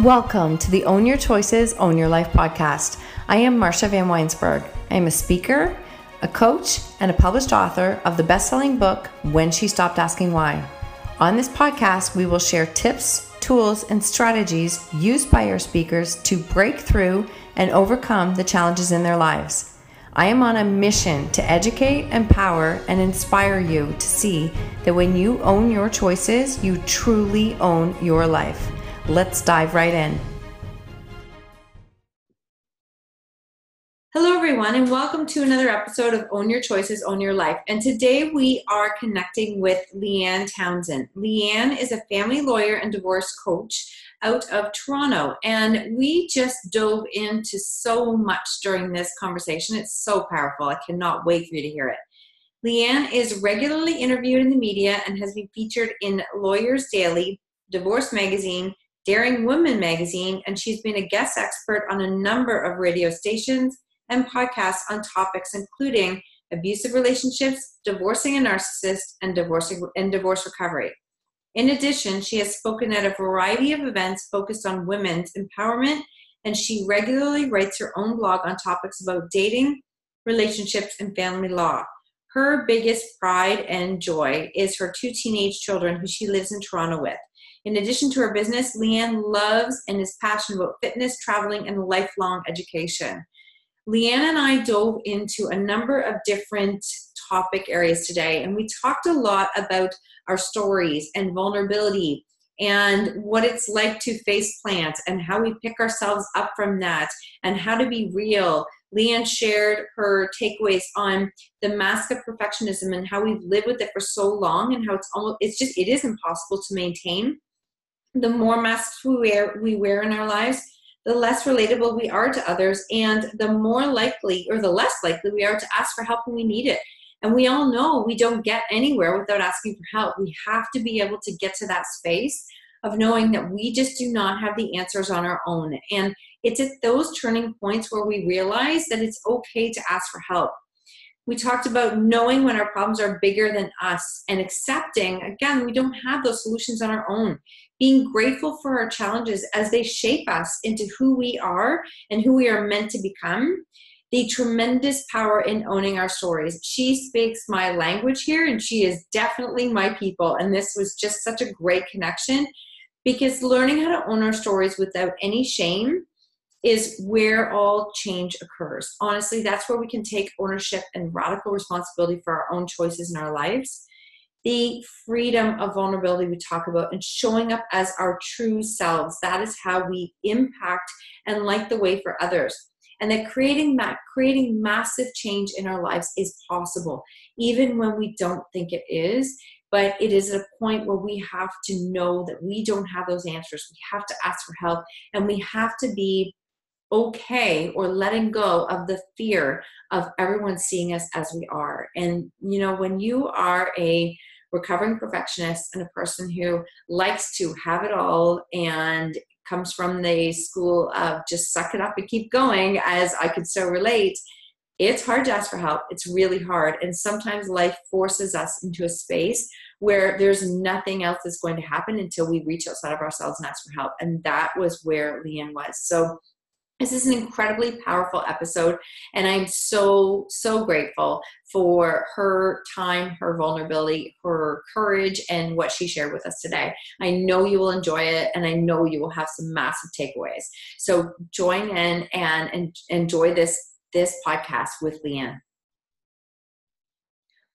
Welcome to the Own Your Choices, Own Your Life podcast. I am Marcia Van Weinsberg. I am a speaker, a coach, and a published author of the best selling book, When She Stopped Asking Why. On this podcast, we will share tips, tools, and strategies used by our speakers to break through and overcome the challenges in their lives. I am on a mission to educate, empower, and inspire you to see that when you own your choices, you truly own your life. Let's dive right in. Hello, everyone, and welcome to another episode of Own Your Choices, Own Your Life. And today we are connecting with Leanne Townsend. Leanne is a family lawyer and divorce coach out of Toronto. And we just dove into so much during this conversation. It's so powerful. I cannot wait for you to hear it. Leanne is regularly interviewed in the media and has been featured in Lawyers Daily, Divorce Magazine, Daring Women magazine, and she's been a guest expert on a number of radio stations and podcasts on topics including abusive relationships, divorcing a narcissist, and divorcing and divorce recovery. In addition, she has spoken at a variety of events focused on women's empowerment, and she regularly writes her own blog on topics about dating, relationships, and family law. Her biggest pride and joy is her two teenage children who she lives in Toronto with. In addition to her business, Leanne loves and is passionate about fitness, traveling, and lifelong education. Leanne and I dove into a number of different topic areas today, and we talked a lot about our stories and vulnerability and what it's like to face plants and how we pick ourselves up from that and how to be real. Leanne shared her takeaways on the mask of perfectionism and how we've lived with it for so long and how it's almost it's just it is impossible to maintain. The more masks we wear we wear in our lives, the less relatable we are to others and the more likely or the less likely we are to ask for help when we need it. And we all know we don't get anywhere without asking for help. We have to be able to get to that space of knowing that we just do not have the answers on our own. And it's at those turning points where we realize that it's okay to ask for help. We talked about knowing when our problems are bigger than us and accepting, again, we don't have those solutions on our own. Being grateful for our challenges as they shape us into who we are and who we are meant to become the tremendous power in owning our stories. She speaks my language here, and she is definitely my people. And this was just such a great connection because learning how to own our stories without any shame is where all change occurs. Honestly, that's where we can take ownership and radical responsibility for our own choices in our lives. The freedom of vulnerability we talk about and showing up as our true selves, that is how we impact and light the way for others. And that creating that creating massive change in our lives is possible even when we don't think it is. But it is a point where we have to know that we don't have those answers. We have to ask for help and we have to be okay or letting go of the fear of everyone seeing us as we are. And you know when you are a recovering perfectionist and a person who likes to have it all and comes from the school of just suck it up and keep going, as I could so relate. It's hard to ask for help. It's really hard. And sometimes life forces us into a space where there's nothing else that's going to happen until we reach outside of ourselves and ask for help. And that was where Leanne was. So this is an incredibly powerful episode, and I'm so, so grateful for her time, her vulnerability, her courage, and what she shared with us today. I know you will enjoy it, and I know you will have some massive takeaways. So join in and, and enjoy this, this podcast with Leanne.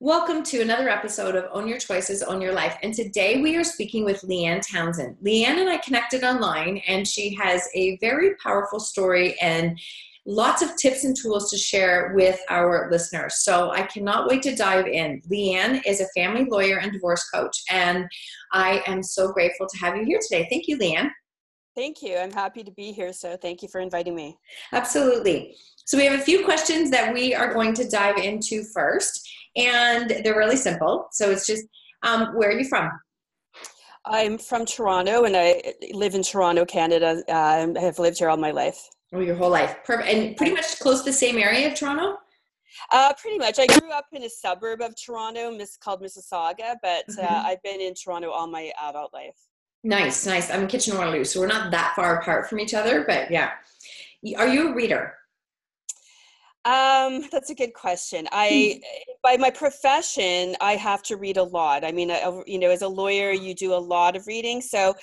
Welcome to another episode of Own Your Choices, Own Your Life. And today we are speaking with Leanne Townsend. Leanne and I connected online, and she has a very powerful story and lots of tips and tools to share with our listeners. So I cannot wait to dive in. Leanne is a family lawyer and divorce coach, and I am so grateful to have you here today. Thank you, Leanne. Thank you. I'm happy to be here. So thank you for inviting me. Absolutely. So we have a few questions that we are going to dive into first and they're really simple. So it's just, um, where are you from? I'm from Toronto, and I live in Toronto, Canada. Uh, I have lived here all my life. Oh, your whole life, perfect, and pretty much close to the same area of Toronto. Uh, pretty much. I grew up in a suburb of Toronto, miss, called Mississauga, but uh, mm-hmm. I've been in Toronto all my adult life. Nice, nice. I'm in Kitchener Waterloo, so we're not that far apart from each other, but yeah. Are you a reader? Um, that's a good question. I, hmm. by my profession, I have to read a lot. I mean, I, you know, as a lawyer, you do a lot of reading. So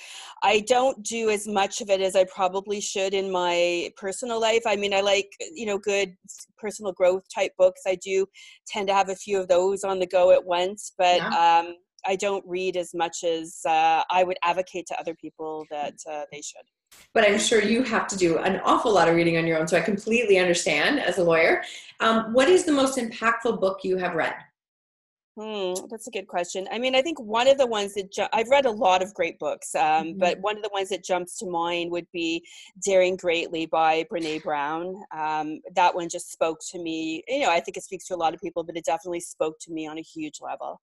I don't do as much of it as I probably should in my personal life. I mean, I like, you know, good personal growth type books. I do tend to have a few of those on the go at once, but, yeah. um, I don't read as much as uh, I would advocate to other people that uh, they should but I'm sure you have to do an awful lot of reading on your own. So I completely understand as a lawyer. Um, what is the most impactful book you have read? Hmm, that's a good question. I mean, I think one of the ones that ju- I've read a lot of great books, um, mm-hmm. but one of the ones that jumps to mind would be "Daring Greatly" by Brene Brown. Um, that one just spoke to me. You know, I think it speaks to a lot of people, but it definitely spoke to me on a huge level.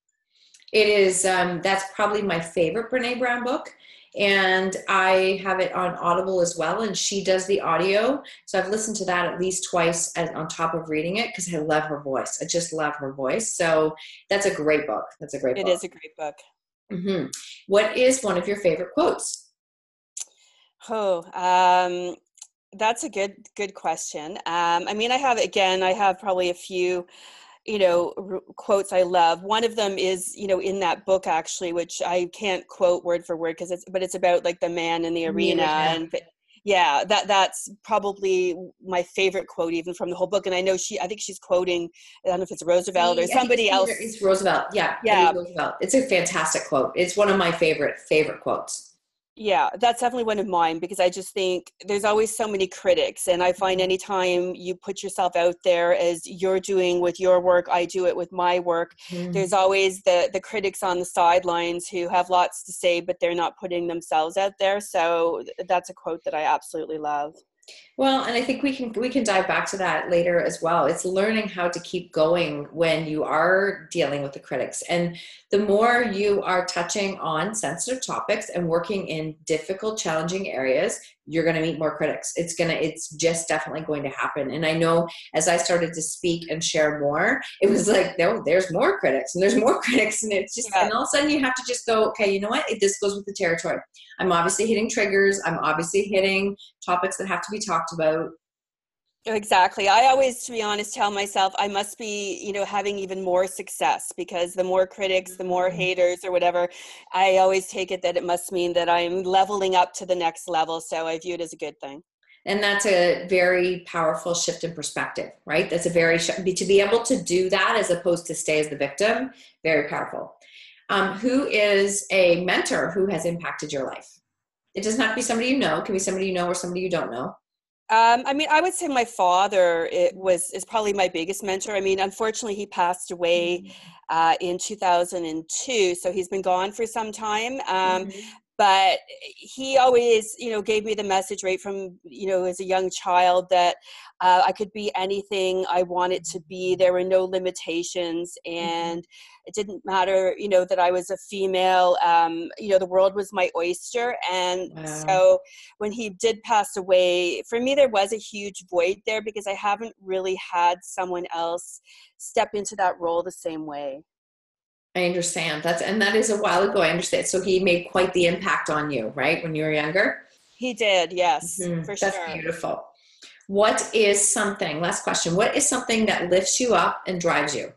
It is. Um, that's probably my favorite Brene Brown book and I have it on Audible as well. And she does the audio, so I've listened to that at least twice as, on top of reading it because I love her voice. I just love her voice. So that's a great book. That's a great. It book. is a great book. Mm-hmm. What is one of your favorite quotes? Oh, um, that's a good good question. Um, I mean, I have again, I have probably a few you know r- quotes i love. One of them is you know in that book actually which i can't quote word for word because it's but it's about like the man in the arena yeah. and yeah that that's probably my favorite quote even from the whole book and i know she i think she's quoting i don't know if it's roosevelt or somebody else. it's roosevelt yeah yeah. Roosevelt. It's a fantastic quote. It's one of my favorite favorite quotes yeah, that's definitely one of mine because I just think there's always so many critics. And I find mm-hmm. anytime you put yourself out there as you're doing with your work, I do it with my work, mm. there's always the, the critics on the sidelines who have lots to say, but they're not putting themselves out there. So that's a quote that I absolutely love. Well, and I think we can we can dive back to that later as well. It's learning how to keep going when you are dealing with the critics. And the more you are touching on sensitive topics and working in difficult, challenging areas, you're going to meet more critics. It's going to it's just definitely going to happen. And I know as I started to speak and share more, it was like, no, there's more critics and there's more critics and it's just yeah. and all of a sudden you have to just go, okay, you know what? This goes with the territory. I'm obviously hitting triggers. I'm obviously hitting topics that have to be talked about. Exactly. I always, to be honest, tell myself I must be, you know, having even more success because the more critics, the more mm-hmm. haters or whatever, I always take it that it must mean that I'm leveling up to the next level. So I view it as a good thing. And that's a very powerful shift in perspective, right? That's a very, to be able to do that as opposed to stay as the victim, very powerful. Um, who is a mentor who has impacted your life? It doesn't have to be somebody you know, it can be somebody you know or somebody you don't know. Um, I mean, I would say my father it was is probably my biggest mentor. I mean, unfortunately, he passed away mm. uh, in 2002, so he's been gone for some time. Um, mm-hmm but he always you know gave me the message right from you know as a young child that uh, i could be anything i wanted to be there were no limitations mm-hmm. and it didn't matter you know that i was a female um, you know the world was my oyster and wow. so when he did pass away for me there was a huge void there because i haven't really had someone else step into that role the same way I understand. That's and that is a while ago. I understand. So he made quite the impact on you, right, when you were younger. He did, yes, mm-hmm. for That's sure. That's beautiful. What is something? Last question. What is something that lifts you up and drives you?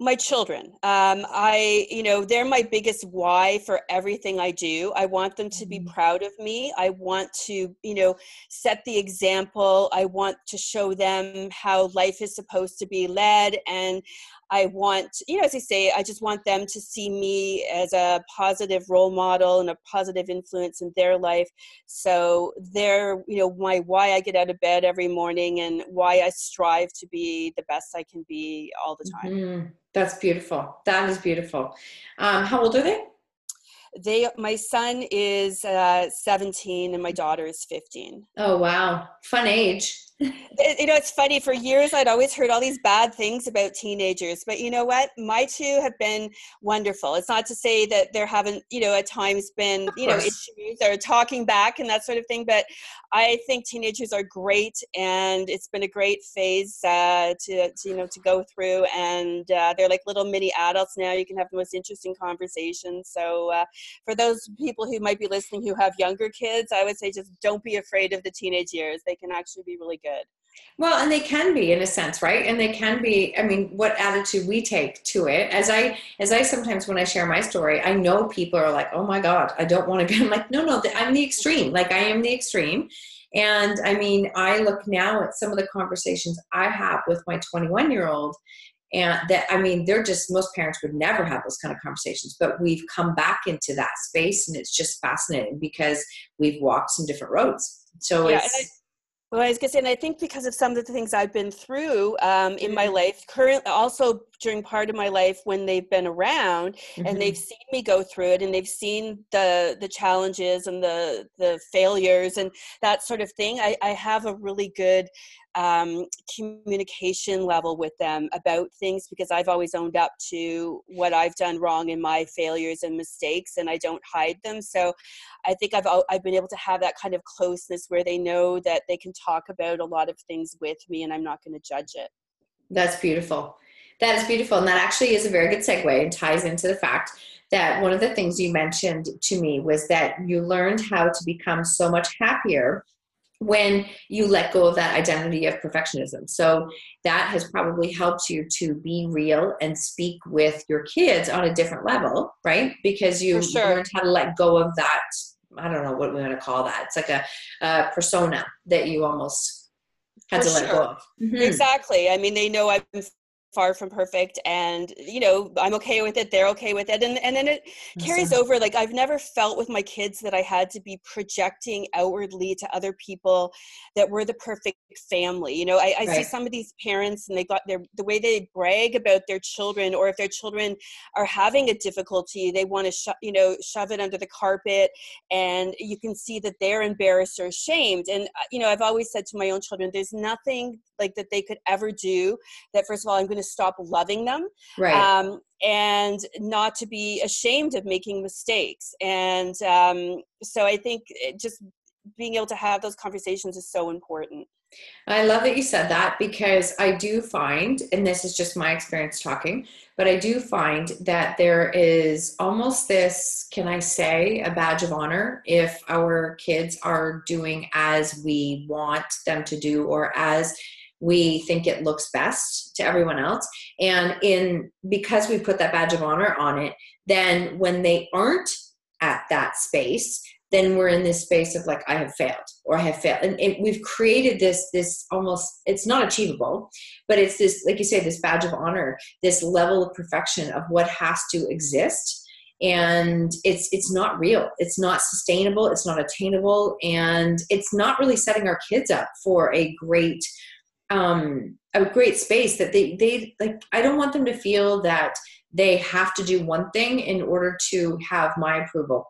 my children um, i you know they're my biggest why for everything i do i want them to be mm-hmm. proud of me i want to you know set the example i want to show them how life is supposed to be led and I want, you know, as I say, I just want them to see me as a positive role model and a positive influence in their life. So they're, you know, my why I get out of bed every morning and why I strive to be the best I can be all the time. Mm-hmm. That's beautiful. That is beautiful. Um, how old are they? They, my son is uh, 17 and my daughter is 15. Oh wow, fun age. You know, it's funny. For years, I'd always heard all these bad things about teenagers, but you know what? My two have been wonderful. It's not to say that there haven't, you know, at times been, you know, issues or talking back and that sort of thing. But I think teenagers are great, and it's been a great phase uh, to, to, you know, to go through. And uh, they're like little mini adults now. You can have the most interesting conversations. So, uh, for those people who might be listening who have younger kids, I would say just don't be afraid of the teenage years. They can actually be really good. Well, and they can be in a sense, right? And they can be, I mean, what attitude we take to it. As I as I sometimes when I share my story, I know people are like, "Oh my god, I don't want to be." I'm like, "No, no, I'm the extreme. Like I am the extreme." And I mean, I look now at some of the conversations I have with my 21 year old, and that I mean, they're just most parents would never have those kind of conversations, but we've come back into that space, and it's just fascinating because we've walked some different roads. So yeah, it's well, I was gonna say, and I think because of some of the things I've been through um, in my mm-hmm. life, current also during part of my life when they've been around mm-hmm. and they've mm-hmm. seen me go through it and they've seen the the challenges and the the failures and that sort of thing, I, I have a really good um, communication level with them about things because I've always owned up to what I've done wrong in my failures and mistakes, and I don't hide them. So I think I've I've been able to have that kind of closeness where they know that they can talk about a lot of things with me, and I'm not going to judge it. That's beautiful. That is beautiful, and that actually is a very good segue and ties into the fact that one of the things you mentioned to me was that you learned how to become so much happier when you let go of that identity of perfectionism. So that has probably helped you to be real and speak with your kids on a different level, right? Because you sure. learned how to let go of that. I don't know what we want to call that. It's like a, a persona that you almost had For to let sure. go of. Mm-hmm. Exactly. I mean, they know I'm far from perfect and you know i'm okay with it they're okay with it and, and then it carries over like i've never felt with my kids that i had to be projecting outwardly to other people that we're the perfect family you know i, I right. see some of these parents and they got their the way they brag about their children or if their children are having a difficulty they want to sho- you know shove it under the carpet and you can see that they're embarrassed or ashamed and uh, you know i've always said to my own children there's nothing like that they could ever do that first of all i'm going to stop loving them right. um, and not to be ashamed of making mistakes. And um, so i think just being able to have those conversations is so important. I love that you said that because I do find, and this is just my experience talking, but I do find that there is almost this, can I say, a badge of honor if our kids are doing as we want them to do or as we think it looks best to everyone else. And in because we put that badge of honor on it then when they aren't at that space then we're in this space of like i have failed or i have failed. And we've created this this almost it's not achievable but it's this like you say this badge of honor this level of perfection of what has to exist. And it's it's not real. It's not sustainable. It's not attainable. And it's not really setting our kids up for a great um, a great space that they they like. I don't want them to feel that they have to do one thing in order to have my approval.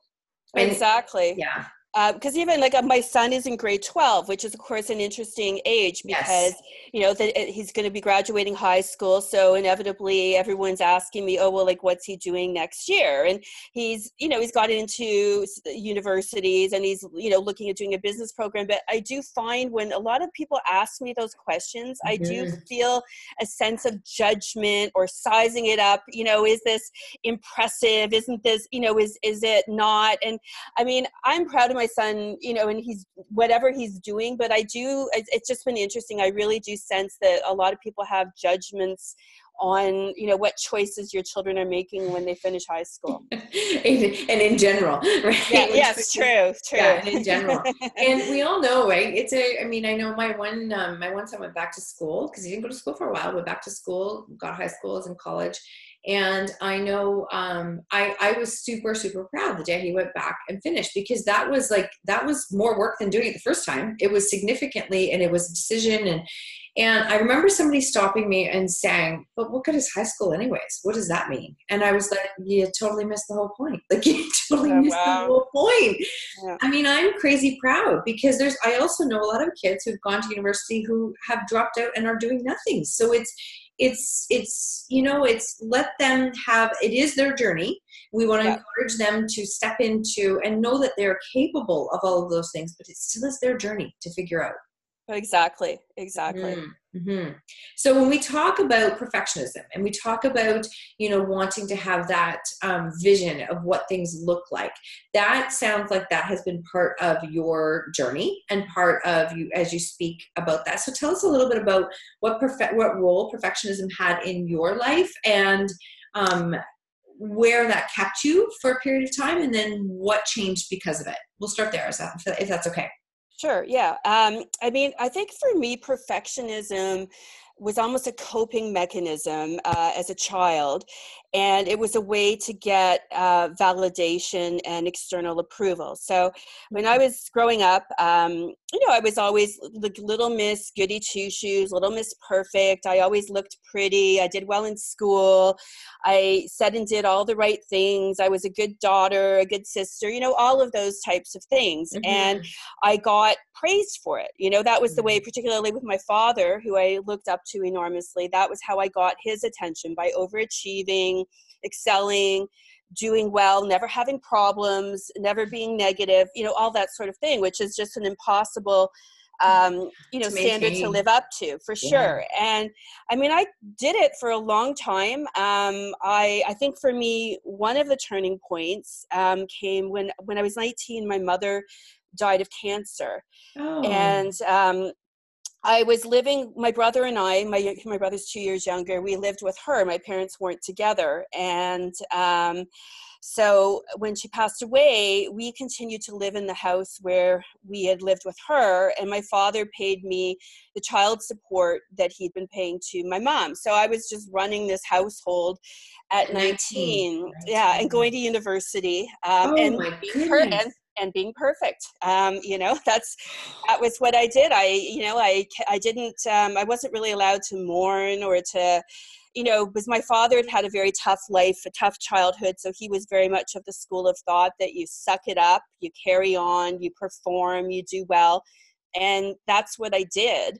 And, exactly. Yeah because uh, even like uh, my son is in grade 12 which is of course an interesting age because yes. you know that he's going to be graduating high school so inevitably everyone's asking me oh well like what's he doing next year and he's you know he's got into universities and he's you know looking at doing a business program but i do find when a lot of people ask me those questions mm-hmm. i do mm-hmm. feel a sense of judgment or sizing it up you know is this impressive isn't this you know is is it not and i mean i'm proud of my my son, you know, and he's whatever he's doing. But I do, it's just been interesting. I really do sense that a lot of people have judgments on you know what choices your children are making when they finish high school and in general right yeah, yes true true yeah, in general and we all know right it's a i mean i know my one um, my one son went back to school because he didn't go to school for a while went back to school got high schools and college And I know um, I, I was super, super proud the day he went back and finished because that was like, that was more work than doing it the first time. It was significantly, and it was a decision. And, and I remember somebody stopping me and saying, but what good is high school anyways? What does that mean? And I was like, you totally missed the whole point. Like you totally oh, missed wow. the whole point. Yeah. I mean, I'm crazy proud because there's, I also know a lot of kids who've gone to university who have dropped out and are doing nothing. So it's, it's it's you know it's let them have it is their journey we want to yeah. encourage them to step into and know that they're capable of all of those things but it still is their journey to figure out exactly exactly mm. Mm-hmm. So when we talk about perfectionism and we talk about you know wanting to have that um, vision of what things look like, that sounds like that has been part of your journey and part of you as you speak about that. So tell us a little bit about what perfe- what role perfectionism had in your life and um, where that kept you for a period of time, and then what changed because of it. We'll start there, if that's okay. Sure, yeah. Um, I mean, I think for me, perfectionism was almost a coping mechanism uh, as a child and it was a way to get uh, validation and external approval so when i mm-hmm. was growing up um, you know i was always like little miss goody two shoes little miss perfect i always looked pretty i did well in school i said and did all the right things i was a good daughter a good sister you know all of those types of things mm-hmm. and i got praised for it you know that was the way mm-hmm. particularly with my father who i looked up to enormously. That was how i got his attention by overachieving excelling doing well never having problems never being negative you know all that sort of thing which is just an impossible um, you know standard to live up to for yeah. sure. And i mean i did it for a long time. Um, i i think for me one of the turning points um, came when when i was 19 my mother died of cancer. Oh. and um, I was living, my brother and I, my, my brother's two years younger, we lived with her. My parents weren't together. And um, so when she passed away, we continued to live in the house where we had lived with her. And my father paid me the child support that he'd been paying to my mom. So I was just running this household at 19, 19. yeah, and going to university. Um, oh, and, my goodness. and and being perfect. Um, you know that's that was what i did. I you know i i didn't um, i wasn't really allowed to mourn or to you know because my father had had a very tough life a tough childhood so he was very much of the school of thought that you suck it up you carry on you perform you do well and that's what i did.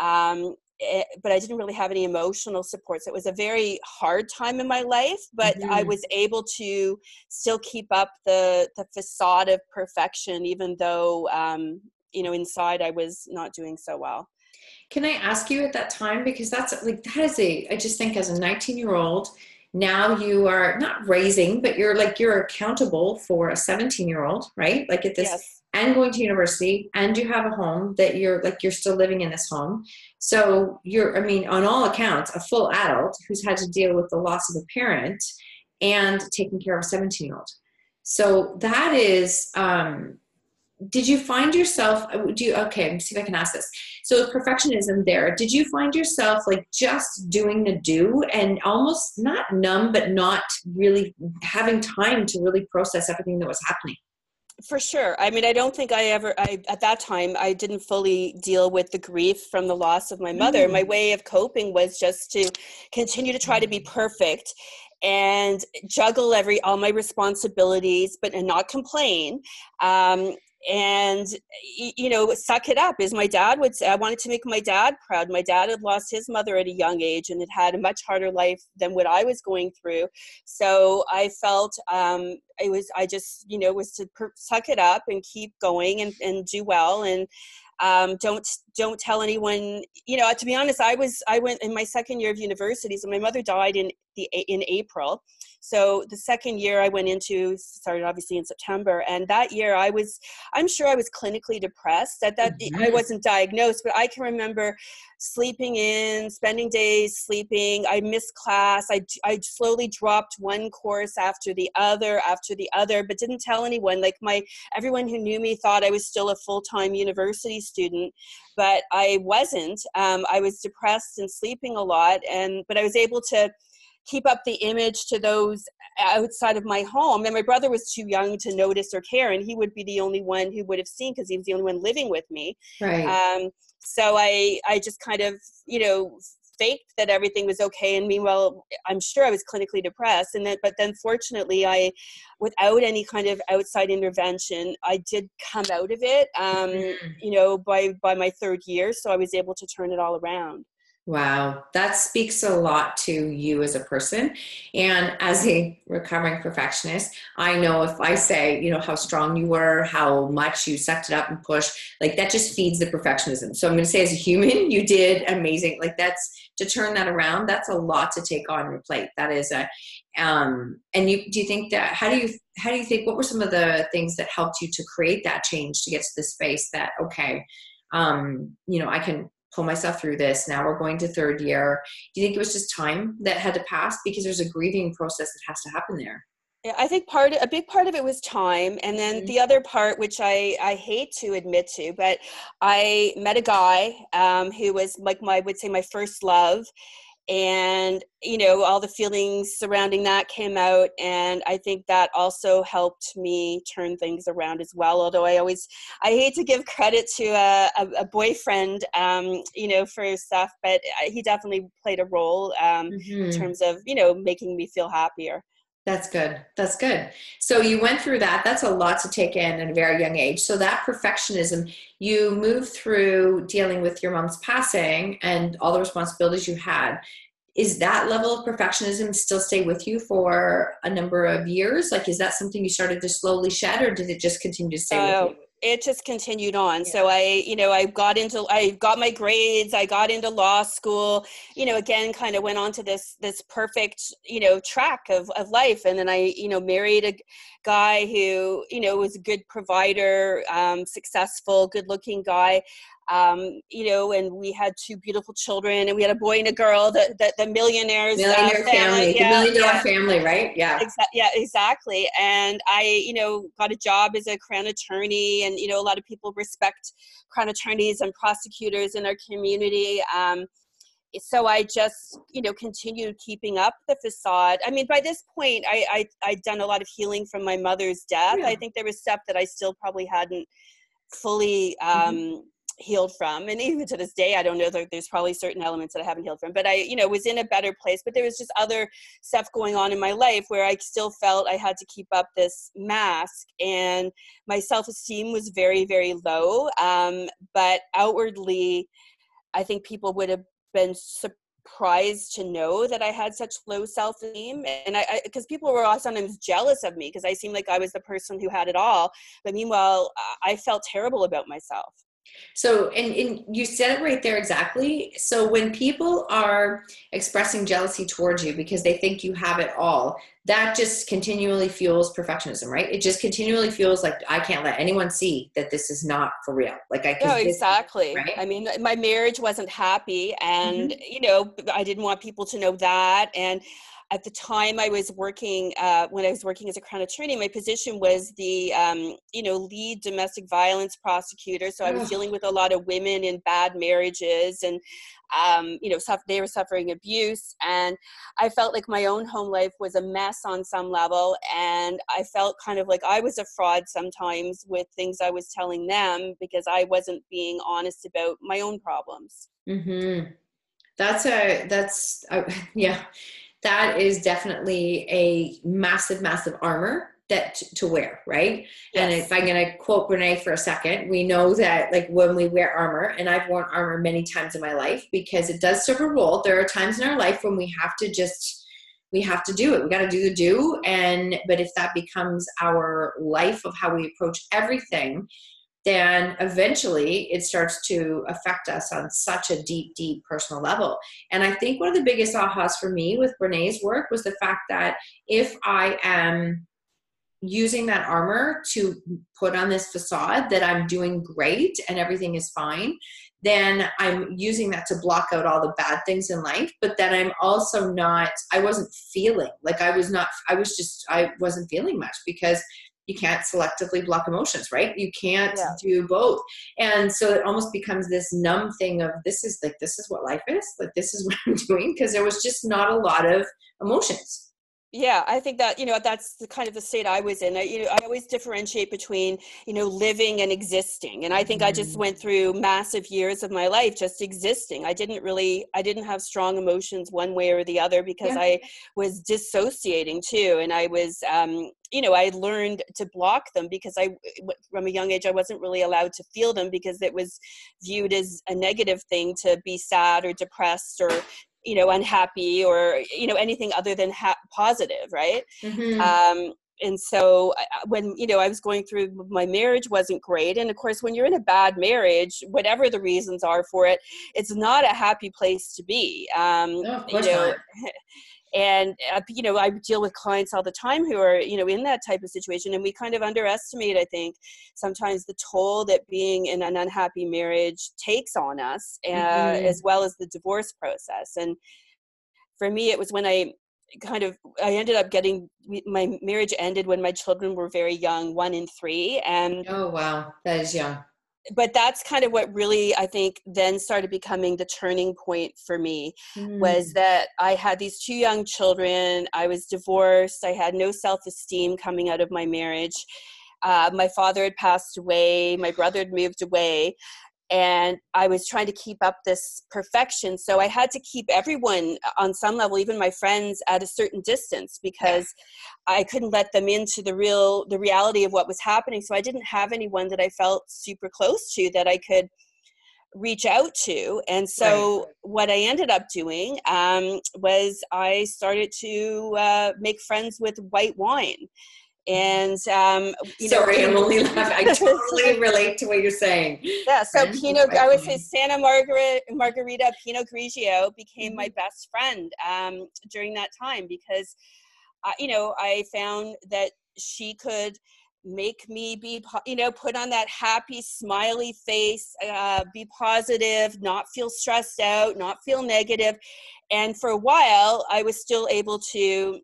Um, it, eh, but I didn't really have any emotional support. So it was a very hard time in my life, but mm-hmm. I was able to still keep up the, the facade of perfection, even though, um, you know, inside I was not doing so well. Can I ask you at that time? Because that's like, that is a, I just think as a 19 year old, now you are not raising, but you're like, you're accountable for a 17 year old, right? Like at this, yes and going to university and you have a home that you're like you're still living in this home. So you're i mean on all accounts a full adult who's had to deal with the loss of a parent and taking care of a 17 year old so that is um did you find yourself uh, do you okay let me see if i can ask this. So perfectionism there? Did you find yourself like just doing the do and almost not numb but not really having time to really process everything that was happening for sure. I mean i don't think i ever i at that time i didn't fully deal with the grief from the loss of my mother. Mm. my way of coping was just to continue to try to be perfect and juggle every all my responsibilities but and not complain. Um, and you know suck it up as my dad would say i wanted to make my dad proud. My dad had lost his mother at a young age and had had a much harder life than what i was going through. So i felt um, it was i just you know was to per- suck it up and keep going and, and do well and um, don't don't tell anyone you know to be honest i was i went in my second year of university so my mother died in the in april so the second year I went into started obviously in September, and that year I was, I'm sure I was clinically depressed. At that mm-hmm. I wasn't diagnosed, but I can remember sleeping in, spending days sleeping. I missed class. I I slowly dropped one course after the other after the other, but didn't tell anyone. Like my everyone who knew me thought I was still a full time university student, but I wasn't. Um, I was depressed and sleeping a lot, and but I was able to keep up the image to those outside of my home. And my brother was too young to notice or care and he would be the only one who would have seen because he was the only one living with me. Right. Um, so i i just kind of you know faked that everything was okay and meanwhile i'm sure i was clinically depressed and then but then fortunately i without any kind of outside intervention i did come out of it um, mm-hmm. you know by by my third year so i was able to turn it all around Wow, that speaks a lot to you as a person. And as a recovering perfectionist, I know if I say, you know, how strong you were, how much you sucked it up and pushed, like that just feeds the perfectionism. So I'm going to say, as a human, you did amazing. Like that's to turn that around, that's a lot to take on your plate. That is a, um, and you, do you think that, how do you, how do you think, what were some of the things that helped you to create that change to get to the space that, okay, um, you know, I can pull myself through this. Now we're going to third year. Do you think it was just time that had to pass because there's a grieving process that has to happen there? Yeah, I think part a big part of it was time, and then mm-hmm. the other part, which I I hate to admit to, but I met a guy um, who was like my I would say my first love, and you know all the feelings surrounding that came out and i think that also helped me turn things around as well although i always i hate to give credit to a, a, a boyfriend um, you know for stuff but he definitely played a role um, mm-hmm. in terms of you know making me feel happier that's good. That's good. So you went through that. That's a lot to take in at a very young age. So that perfectionism, you move through dealing with your mom's passing and all the responsibilities you had. Is that level of perfectionism still stay with you for a number of years? Like, is that something you started to slowly shed, or did it just continue to stay uh, with you? It just continued on. Yeah. so i you know i got into i got my grades i got into law school you know again kind of went on to this this perfect you know track of, of life. And then i you know married a guy who you know was a good provider um, successful good looking guy um, you know, and we had two beautiful children, and we had a boy and a girl. The the, the millionaires, uh, millionaire uh, family, family, the million dollar yeah. family, right? Yeah, Exa- yeah, exactly. And I, you know, got a job as a crown attorney, and you know, a lot of people respect crown attorneys and prosecutors in our community. Um, so I just, you know, continued keeping up the facade. I mean, by this point, I, I I'd done a lot of healing from my mother's death. Yeah. I think there was stuff that I still probably hadn't fully mm-hmm. um, mm-hmm healed from and even to this day i don't know that there's probably certain elements that i haven't healed from but i you know was in a better place but there was just other stuff going on in my life where i still felt i had to keep up this mask and my self-esteem was very very low um, but outwardly i think people would have been surprised to know that I had such low self esteem. And I, because people were all sometimes jealous of me because I seemed like I was the person who had it all. But meanwhile, I felt terrible about myself. So, and, and you said it right there exactly. So, when people are expressing jealousy towards you because they think you have it all, that just continually fuels perfectionism, right? It just continually feels like I can't let anyone see that this is not for real. Like I can. No, exactly. Right? I mean, my marriage wasn't happy, and mm-hmm. you know, I didn't want people to know that, and at the time I was working, uh, when I was working as a crown attorney, my position was the, um, you know, lead domestic violence prosecutor. So I was dealing with a lot of women in bad marriages and, um, you know, they were suffering abuse. And I felt like my own home life was a mess on some level. And I felt kind of like I was a fraud sometimes with things I was telling them because I wasn't being honest about my own problems. Mm-hmm. That's a, that's, a, yeah that is definitely a massive, massive armor that to wear, right? Yes. And if I'm going to quote Brene for a second, we know that like when we wear armor, and I've worn armor many times in my life because it does serve a role. There are times in our life when we have to just we have to do it. We got to do the do, and but if that becomes our life of how we approach everything, then eventually it starts to affect us on such a deep, deep personal level. And I think one of the biggest ahas for me with Brene's work was the fact that if I am using that armor to put on this facade that I'm doing great and everything is fine, then I'm using that to block out all the bad things in life. But then I'm also not, I wasn't feeling like I was not, I was just, I wasn't feeling much because you can't selectively block emotions right? You can't Yeah. do both. And so it almost becomes this numb thing of this is like this is what life is like this is what i'm doing because there was just not a lot of emotions yeah i think that you know that's the kind of the state i was in I, you know i always differentiate between you know living and existing and i think i just Mhm. went through massive years of my life just existing i didn't really i didn't have strong emotions one way or the other because Yeah. i was dissociating too and i was um you know i learned to block them because i from a young age i wasn't really allowed to feel them because it was viewed as a negative thing to be sad or depressed or you know unhappy or you know anything other than ha- positive right Mhm. um and so when you know i was going through my marriage wasn't great and of course when you're in a bad marriage whatever the reasons are for it it's not a happy place to be um no, of you course know not. and uh, you know i deal with clients all the time who are you know in that type of situation and we kind of underestimate i think sometimes the toll that being in an unhappy marriage takes on us uh, Mhm. as well as the divorce process. And for me it was when i kind of i ended up getting my marriage ended when my children were very young one and three and oh wow. That is young but that's kind of what really i think then started becoming the turning point for me was Mm. that I had these two young children. I was divorced. I had no self esteem coming out of my marriage. Uh, my father had passed away. My brother had moved away. And I was trying to keep up this perfection. So I had to keep everyone on some level, even my friends, at a certain distance because I couldn't let them into the real, the reality of what was happening. So I didn't have anyone that I felt super close to that I could reach out to and so what i ended up doing um, was i started to uh, make friends with white wine and um, you know sorry i'm only laughing. I totally relate to what you're saying. Yeah so friends with pinot i would say santa margaret Margherita pinot grigio became my Mm-hmm. best friend um, during that time because uh, you know i found that she could make me be you know put on that happy smiley face uh, be positive not feel stressed out not feel negative. And for a while i was still able to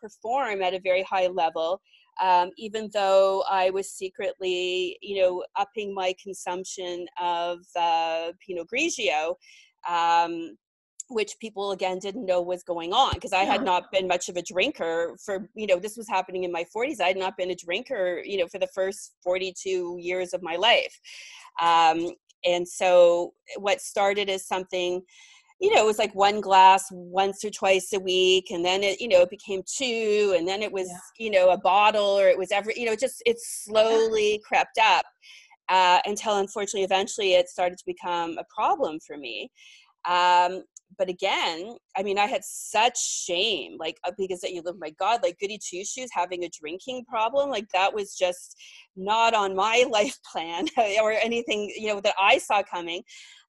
perform at a very high level um, even though i was secretly you know upping my consumption of uh, pinot grigio um, which people again didn't know was going on because I had not been much of a drinker for you know this was happening in my 40s I had not been a drinker you know for the first 42 years of my life. Um, and so what started as something you know it was like one glass once or twice a week and then it you know it became two and then it was Yeah. you know a bottle or it was every you know just it slowly crept up uh, until unfortunately eventually it started to become a problem for me. Um, but again i mean i had such shame like uh, because that you live my god like goody two shoes having a drinking problem like that was just not on my life plan or anything you know that i saw coming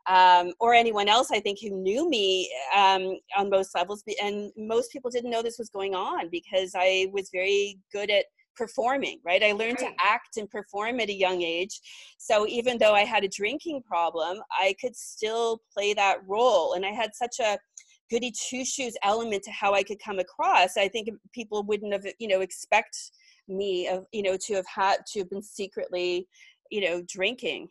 um, or anyone else i think who knew me um, on most levels and most people didn't know this was going on because i was very good at performing right i learned Right. to act and perform at a young age so even though I had a drinking problem, I could still play that role. And I had such a goody two shoes element to how I could come across. I think people wouldn't have, you know, expect me of, you know, to have had to have been secretly, you know, drinking.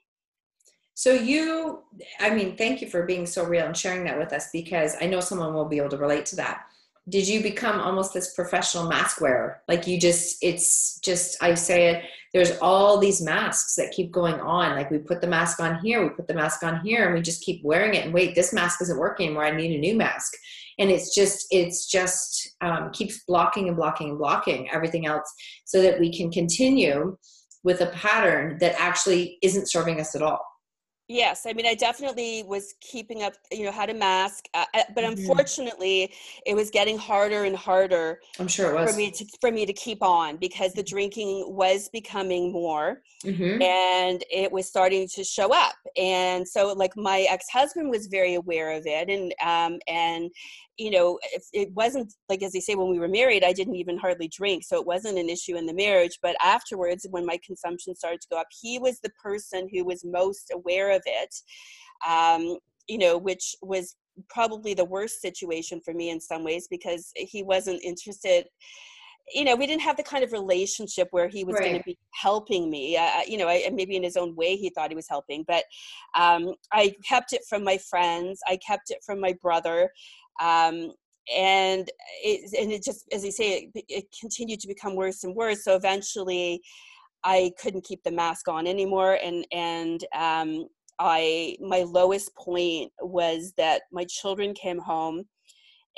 So you, I mean, thank you for being so real and sharing that with us because I know someone will be able to relate to that. Did you become almost this professional mask wearer? Like you just, it's just, I say it, there's all these masks that keep going on. Like we put the mask on here, we put the mask on here, and we just keep wearing it. And wait, this mask isn't working anymore. I need a new mask. And it's just, it's just um, keeps blocking and blocking and blocking everything else so that we can continue with a pattern that actually isn't serving us at all. Yes, I mean, I definitely was keeping up, you know, had a mask, uh, uh, but Mhm. unfortunately, it was getting harder and harder I'm sure it for was. me to for me to keep on because the drinking was becoming more. hmm and it was starting to show up and so like my ex-husband was very aware of it and um and you know if it wasn't like as they say when we were married i didn't even hardly drink so it wasn't an issue in the marriage but afterwards when my consumption started to go up he was the person who was most aware of it um you know which was probably the worst situation for me in some ways because he wasn't interested you know we didn't have the kind of relationship where he was right. going to be helping me uh, you know I, maybe in his own way he thought he was helping but um, i kept it from my friends i kept it from my brother um, and it and it just as I say it, it continued to become worse and worse so eventually i couldn't keep the mask on anymore and and um, i my lowest point was that my children came home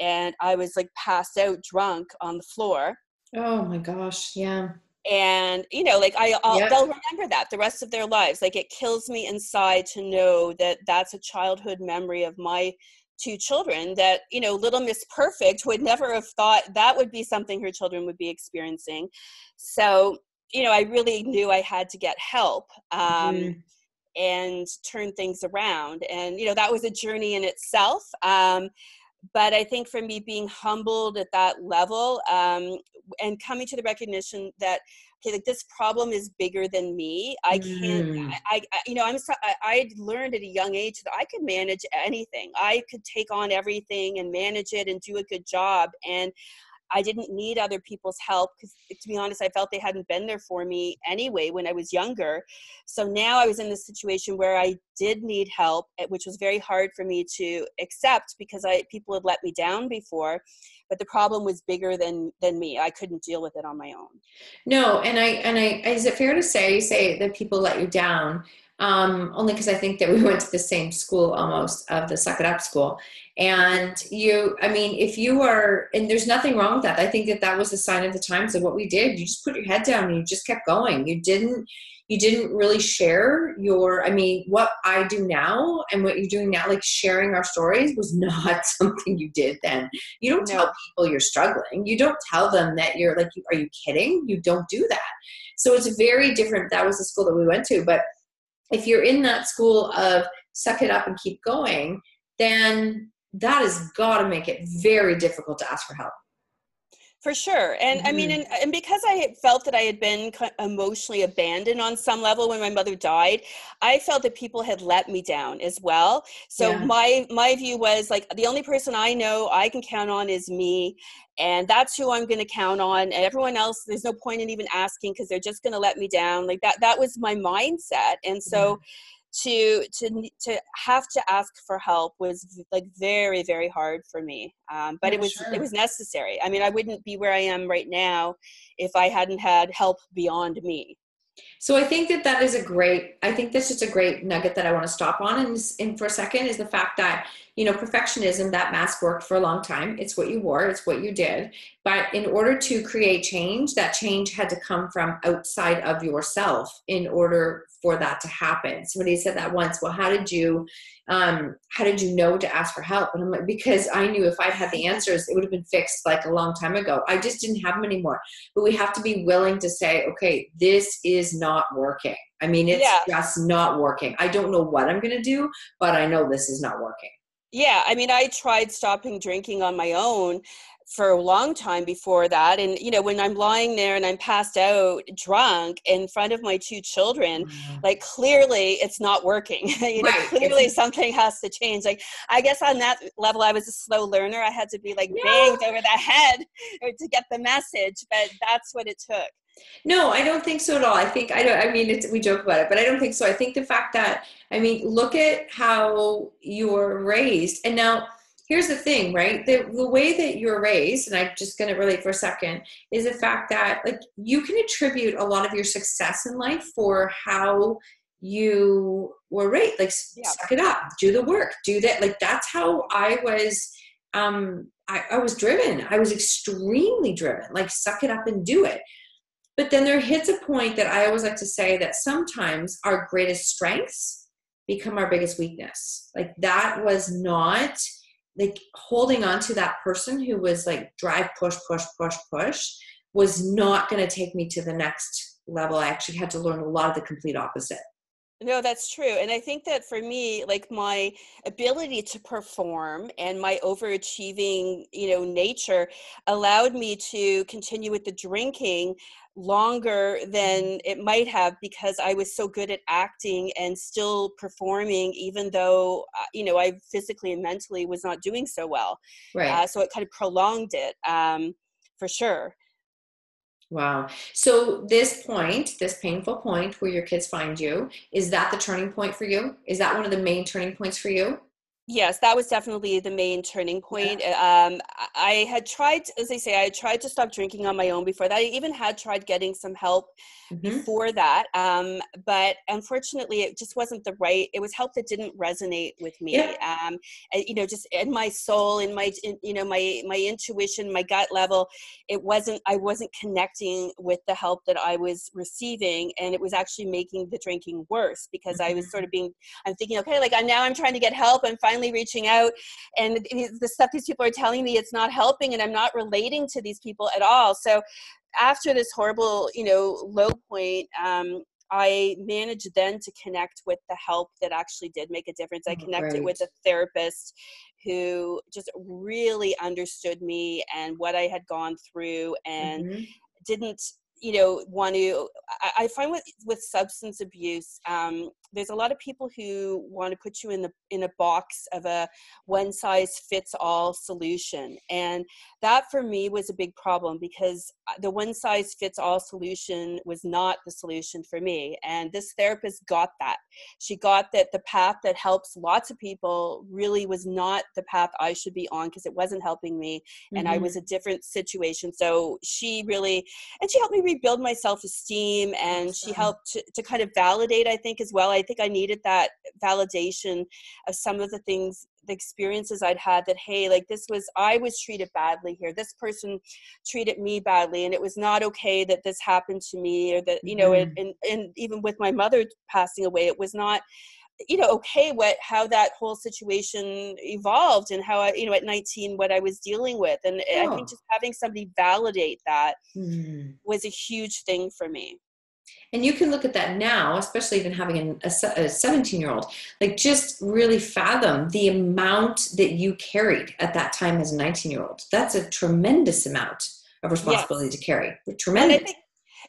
and i was like passed out drunk on the floor Oh my gosh, yeah. And you know, like I, I'll, they'll remember that the rest of their lives. Like it kills me inside to know that that's a childhood memory of my two children. That you know, little Miss Perfect would never have thought that would be something her children would be experiencing. So you know, I really knew I had to get help. Um, mm-hmm and turn things around and you know that was a journey in itself um, but I think for me being humbled at that level um, and coming to the recognition that okay, like this problem is bigger than me. I can't. Mm. I, I, you know, I'm. I, I learned at a young age that I could manage anything. I could take on everything and manage it and do a good job. And I didn't need other people's help because, to be honest, I felt they hadn't been there for me anyway when I was younger. So now I was in this situation where I did need help, eh, which was very hard for me to accept because I people had let me down before. But the problem was bigger than than me. I couldn't deal with it on my own. No, and I and I is it fair to say you say that people let you down? Um, only because I think that we went to the same school almost of the Suck It Up school. And you, I mean, if you are, and there's nothing wrong with that. I think that that was a sign of the times of what we did. You just put your head down and you just kept going. You didn't, you didn't really share your, I mean, what I do now and what you're doing now, like sharing our stories was not something you did then. You don't no. tell people you're struggling. You don't tell them that you're like, are you kidding? You don't do that. So it's very different. That was the school that we went to, but if you're in that school of suck it up and keep going, then that has got to make it very difficult to ask for help. For sure. And mm-hmm. I mean, mm-hmm. and, and because I felt that I had been emotionally abandoned on some level when my mother died, I felt that people had let me down as well. So yeah. my, my view was like, the only person I know I can count on is me. And that's who I'm going to count on. And everyone else, there's no point in even asking because they're just going to let me down. Like that, that was my mindset. And so, mm-hmm to to to have to ask for help was like very very hard for me um, but yeah, it was sure. it was necessary i mean i wouldn't be where i am right now if i hadn't had help beyond me so I think that that is a great, I think that's just a great nugget that I want to stop on and, and for a second is the fact that, you know, perfectionism, that mask worked for a long time. It's what you wore, it's what you did. But in order to create change, that change had to come from outside of yourself in order for that to happen. Somebody said that once, well, how did you, um, how did you know to ask for help? And I'm like, because I knew if I'd had the answers, it would have been fixed like a long time ago. I just didn't have them anymore. But we have to be willing to say, okay, this is not working. I mean, it's yeah. just not working. I don't know what I'm going to do, but I know this is not working. Yeah, I mean, I tried stopping drinking on my own for a long time before that and you know when i'm lying there and i'm passed out drunk in front of my two children mm-hmm. like clearly it's not working you know right. clearly it's, something has to change like i guess on that level i was a slow learner i had to be like no. banged over the head to get the message but that's what it took no, I don't think so at all. I think I don't. I mean, it's, we joke about it, but I don't think so. I think the fact that I mean, look at how you're raised, and now here's the thing, right? The, the way that you're raised, and I'm just going to relate for a second, is the fact that like you can attribute a lot of your success in life for how you were raised. Like, yeah. suck it up, do the work, do that. Like that's how I was. Um, I, I was driven. I was extremely driven. Like, suck it up and do it. But then there hits a point that I always like to say that sometimes our greatest strengths become our biggest weakness. Like that was not like holding on to that person who was like drive push push push push was not going to take me to the next level i actually had to learn a lot of the complete opposite no, that's true. And I think that for me, like my ability to perform and my overachieving, you know, nature allowed me to continue with the drinking longer than mm-hmm. it might have because I was so good at acting and still performing, even though, uh, you know, I physically and mentally was not doing so well. Right. Uh, so it kind of prolonged it um, for sure. Wow. So this point, this painful point where your kids find you, is that the turning point for you? Is that one of the main turning points for you? Yes, that was definitely the main turning point. Yeah. Um, I had tried, as I say, I had tried to stop drinking on my own before that. I even had tried getting some help mm-hmm. before that, um, but unfortunately, it just wasn't the right. It was help that didn't resonate with me. Yeah. Um, and, you know, just in my soul, in my, in, you know, my my intuition, my gut level, it wasn't. I wasn't connecting with the help that I was receiving, and it was actually making the drinking worse because mm-hmm. I was mm-hmm. sort of being. I'm thinking, okay, like I'm now I'm trying to get help. I'm finally reaching out and the stuff these people are telling me it's not helping and i'm not relating to these people at all so after this horrible you know low point um, I managed then to connect with the help that actually did make a difference. I oh, connected oh, with a therapist who just really understood me and what I had gone through and mm-hmm. didn't you know want to I, I, find with with substance abuse um, there's a lot of people who want to put you in the in a box of a one size fits all solution and that for me was a big problem because uh, the one size fits all solution was not the solution for me and this therapist got that she got that the path that helps lots of people really was not the path i should be on because it wasn't helping me mm-hmm. and i was mm-hmm. a different situation so she really and she helped me rebuild my self-esteem and she helped to, to kind of validate i think as well i think i needed that validation of some of the things the experiences I'd had that, hey, like this was, I was treated badly here. This person treated me badly, and it was not okay that this happened to me, or that, you know, mm-hmm. and, and, even with my mother passing away, it was not you know okay what how that whole situation evolved and how i you know at 19 what i was dealing with and oh. i think just having somebody validate that mm. was a huge thing for me and you can look at that now especially even having a 17 year old like just really fathom the amount that you carried at that time as a 19 year old that's a tremendous amount of responsibility yes. to carry. Tremendous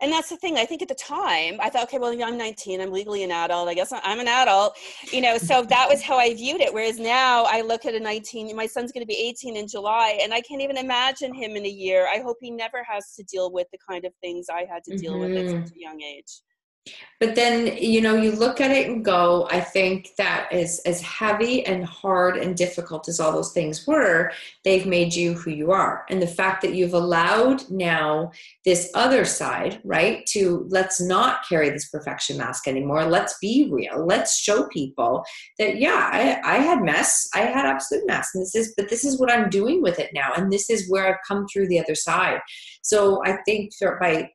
and that's the thing i think at the time i thought okay well i'm 19 i'm legally an adult i guess i'm an adult you know so that was how i viewed it whereas now i look at a 19 my son's going to be 18 in july and i can't even imagine him in a year i hope he never has to deal with the kind of things i had to deal mm-hmm. with at such mm-hmm. a young age but then you know you look at it and go i think that is as heavy and hard and difficult as all those things were they've made you who you are. And the fact that you've allowed now this other side right to let's not carry this perfection mask anymore let's be real let's show people that yeah i, I had mess i had absolute mess and this is but this is what i'm doing with it now and this is where i've come through the other side. So i think by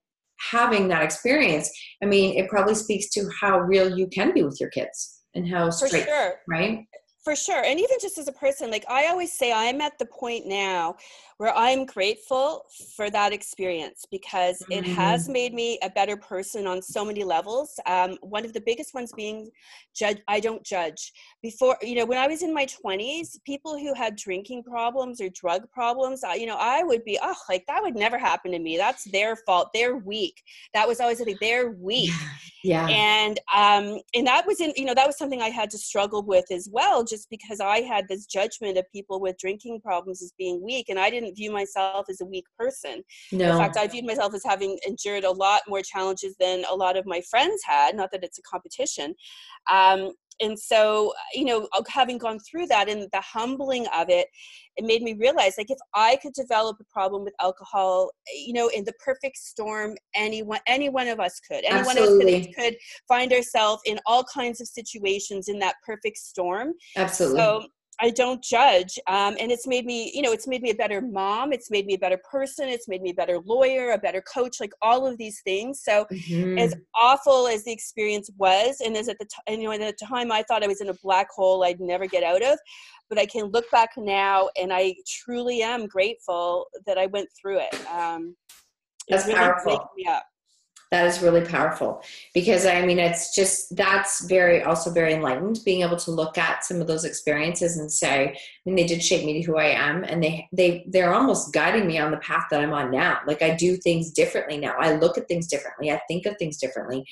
having that experience, I mean, it probably speaks to how real you can be with your kids and how straight, sure. right? For sure. And even just as a person, like I always say, I'm at the point now where I'm grateful for that experience because it mm-hmm. has made me a better person on so many levels. Um, one of the biggest ones being judge. I don't judge. Before, you know, when I was in my 20s, people who had drinking problems or drug problems, I, you know, I would be, oh, like that would never happen to me. That's their fault. They're weak. That was always thing. They're weak. Yeah. And um, and that was in, you know, that was something I had to struggle with as well, just because I had this judgment of people with drinking problems as being weak, and I didn't didn't view myself as a weak person. No. In fact, I viewed myself as having endured a lot more challenges than a lot of my friends had. Not that it's a competition. Um, and so you know uh, having gone through that and the humbling of it it made me realize like if i could develop a problem with alcohol eh, you know in the perfect storm anyone any one of us could any Absolutely. one of us could, could find ourselves in all kinds of situations in that perfect storm Absolutely. so I don't judge. Um, and it's made me, you know, it's made me a better mom. It's made me a better person. It's made me a better lawyer, a better coach, like all of these things. So mm-hmm. as awful as the experience was, and as at the time, you know, at the time I thought I was in a black hole I'd never get out of, but I can look back now and I truly am grateful that I went through it. Um, That's really powerful. Me up that is really powerful. Because i mean it's just that's very also very enlightened being able to look at some of those experiences and say i mean they did shape me to who i am and they they they're almost guiding me on the path that i'm on now. Like i do things differently now. I look at things differently. I think of things differently.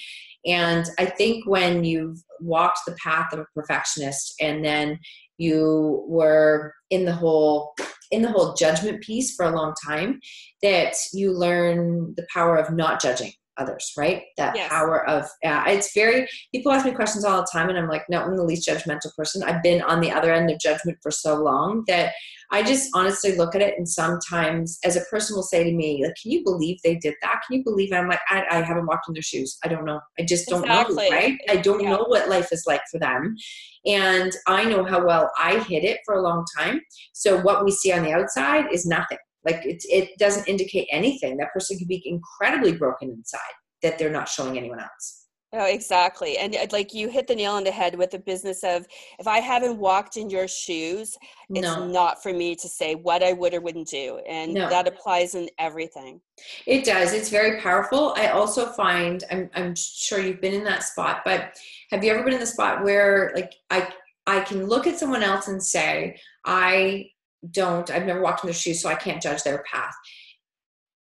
And i think when you've walked the path of a perfectionist and then you were in the whole in the whole judgment piece for a long time that you learn the power of not judging others, right? That yes. power of, uh, it's very, people ask me questions all the time, and I'm like, no, I'm the least judgmental person. I've been on the other end of judgment for so long that I just honestly look at it, and sometimes as a person will say to me, like, can you believe they did that? Can you believe I'm like, I, I haven't walked in their shoes. I don't know. I just don't exactly. know, right? I don't yeah. know what life is like for them. And I know how well I hid it for a long time. So what we see on the outside is nothing like it, it doesn't indicate anything. That person could be incredibly broken inside that they're not showing anyone else. Oh, exactly. And uh, like you hit the nail on the head with the business of if I haven't walked in your shoes, it's no. not for me to say what I would or wouldn't do. And no. that applies in everything. It does. It's very powerful. I also find, I'm, I'm sure you've been in that spot, but have you ever been in the spot where like I, I can look at someone else and say, I don't i've never walked in their shoes so i can't judge their path.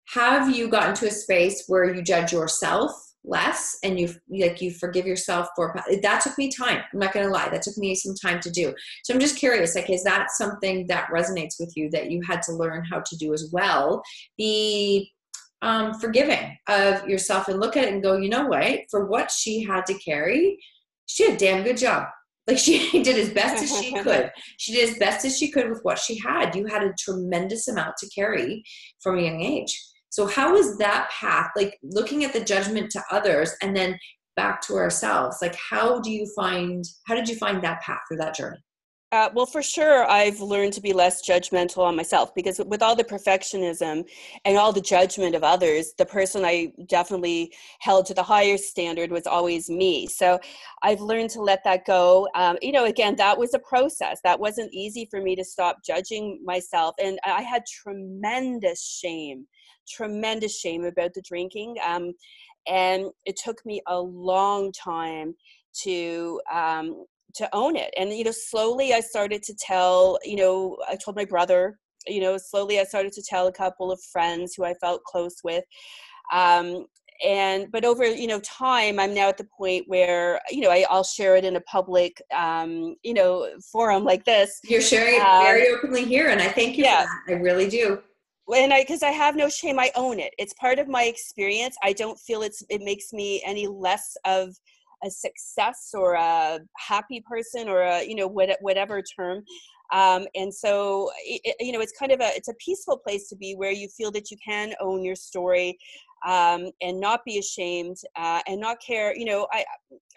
Have you gotten to a space where you judge yourself less and you like you forgive yourself for that took me time i'm not going to lie that took me some time to do. So i'm just curious like is that something that resonates with you that you had to learn how to do as well? Be um, forgiving of yourself and look at it and go you know what? For what she had to carry she did a damn good job like she did as best as she could. She did as best as she could with what she had. You had a tremendous amount to carry from a young age. So how is that path like looking at the judgment to others and then back to ourselves? Like how do you find how did you find that path through that journey? Uh, well, for sure, I've learned to be less judgmental on myself because with all the perfectionism and all the judgment of others, the person I definitely held to the higher standard was always me. So I've learned to let that go. Um, you know, again, that was a process. That wasn't easy for me to stop judging myself. And I had tremendous shame, tremendous shame about the drinking. Um, and it took me a long time to um, to own it. And you know slowly i started to tell you know i told my brother you know slowly i started to tell a couple of friends who i felt close with um, and but over you know time i'm now at the point where you know I, will share it in a public um, you know forum like this you're sharing it um, very openly here and i thank you yeah. i really do. And i because i have no shame i own it. It's part of my experience. I don't feel it's it makes me any less of a success or a happy person or a you know whatever term um, and so it, you know it's kind of a it's a peaceful place to be where you feel that you can own your story um, and not be ashamed uh, and not care you know I,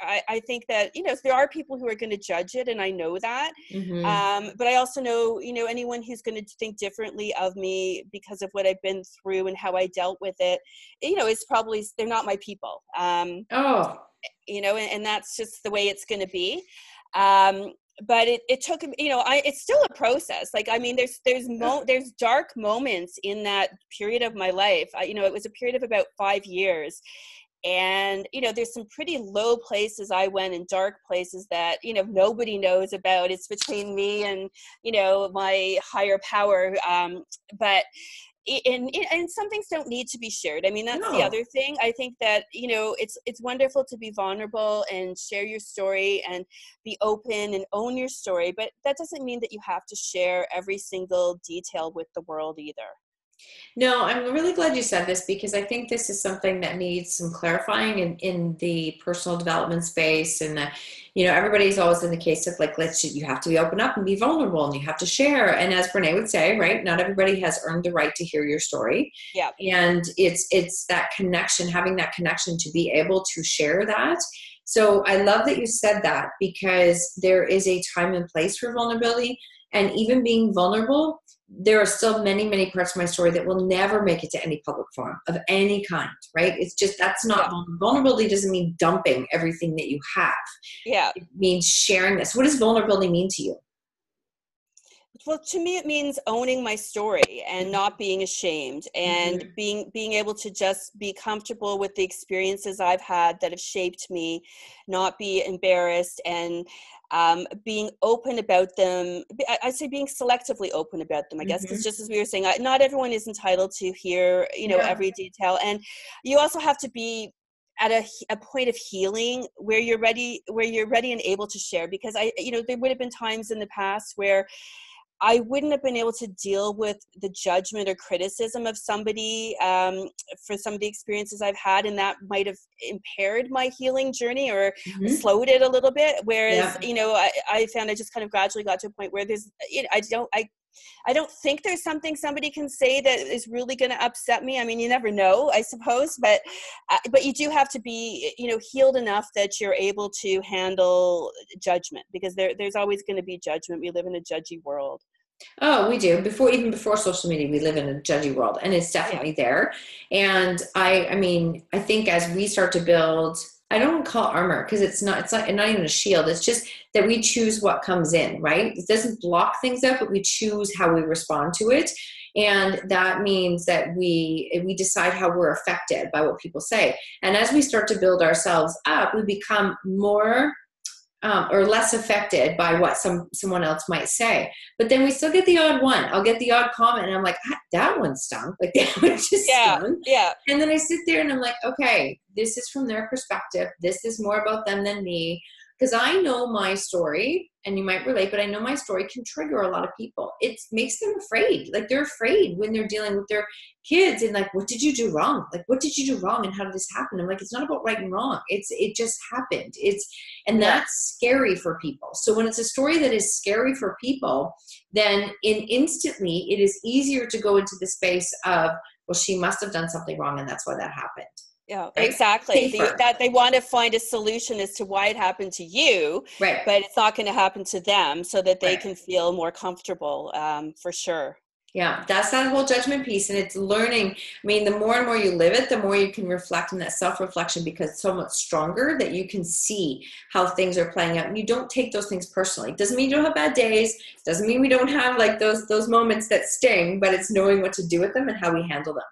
I, I think that you know there are people who are going to judge it and i know that mm-hmm. um, but i also know you know anyone who's going to think differently of me because of what i've been through and how i dealt with it you know it's probably they're not my people um, oh you know, and, and that's just the way it's going to be. Um, but it, it took you know i it's still a process. Like i mean there's there's mo there's dark moments in that period of my life. I, you know it was a period of about five years. And you know there's some pretty low places i went in dark places that you know nobody knows about. It's between me and you know my higher power. Um, but and, and some things don't need to be shared. I mean that's no. the other thing. I think that you know it's it's wonderful to be vulnerable and share your story and be open and own your story but that doesn't mean that you have to share every single detail with the world either no, I'm really glad you said this because I think this is something that needs some clarifying in, in the personal development space. And, the, you know, everybody's always in the case of like, let's, you have to be open up and be vulnerable and you have to share. And as Brene would say, right, not everybody has earned the right to hear your story. Yeah. And it's, it's that connection, having that connection to be able to share that. So I love that you said that because there is a time and place for vulnerability. And even being vulnerable there are still many many parts of my story that will never make it to any public forum of any kind right? It's just that's not yeah. vulnerability doesn't mean dumping everything that you have. Yeah. It means sharing this. What does vulnerability mean to you well to me it means owning my story and not being ashamed and mm-hmm. being being able to just be comfortable with the experiences i've had that have shaped me not be embarrassed and um, being open about them I, say being selectively open about them i guess because mm-hmm. just as we were saying not everyone is entitled to hear you know yeah. every detail and you also have to be at a, a point of healing where you're ready where you're ready and able to share because i you know there would have been times in the past where I wouldn't have been able to deal with the judgment or criticism of somebody um, for some of the experiences I've had, and that might have impaired my healing journey or mm-hmm. slowed it a little bit. Whereas, yeah. you know, I, I, found I just kind of gradually got to a point where there's, you know, I don't, I I don't think there's something somebody can say that is really going to upset me. I mean, you never know, I suppose, but uh, but you do have to be, you know, healed enough that you're able to handle judgment because there there's always going to be judgment. We live in a judgy world. Oh, we do. Before even before social media, we live in a judgy world, and it's definitely there. And I, I mean, I think as we start to build I don't call armor because it's not it's not not even a shield. It's just that we choose what comes in, right? It doesn't block things up, but we choose how we respond to it. And that means that we we decide how we're affected by what people say. And as we start to build ourselves up, we become more um, or less affected by what some someone else might say. But then we still get the odd one. I'll get the odd comment, and I'm like, ah, that one stunk. Like that one just yeah, stunk. Yeah. And then I sit there and I'm like, okay, this is from their perspective. This is more about them than me because I know my story, and you might relate, but I know my story can trigger a lot of people. It makes them afraid. Like they're afraid when they're dealing with their kids and like, what did you do wrong? Like, what did you do wrong? And how did this happen? I'm like, it's not about right and wrong. It's it just happened. It's and that's scary for people. So when it's a story that is scary for people, then in instantly it is easier to go into the space of, well, she must have done something wrong and that's why that happened yeah exactly. The, that they want to find a solution as to why it happened to you right. but it's not going to happen to them so that they right. can feel more comfortable um, for sure. Yeah that's that whole judgment piece and it's learning. I mean the more and more you live it the more you can reflect on that self-reflection because it's so much stronger that you can see how things are playing out and you don't take those things personally. Doesn't mean you don't have bad days doesn't mean we don't have like those those moments that sting but it's knowing what to do with them and how we handle them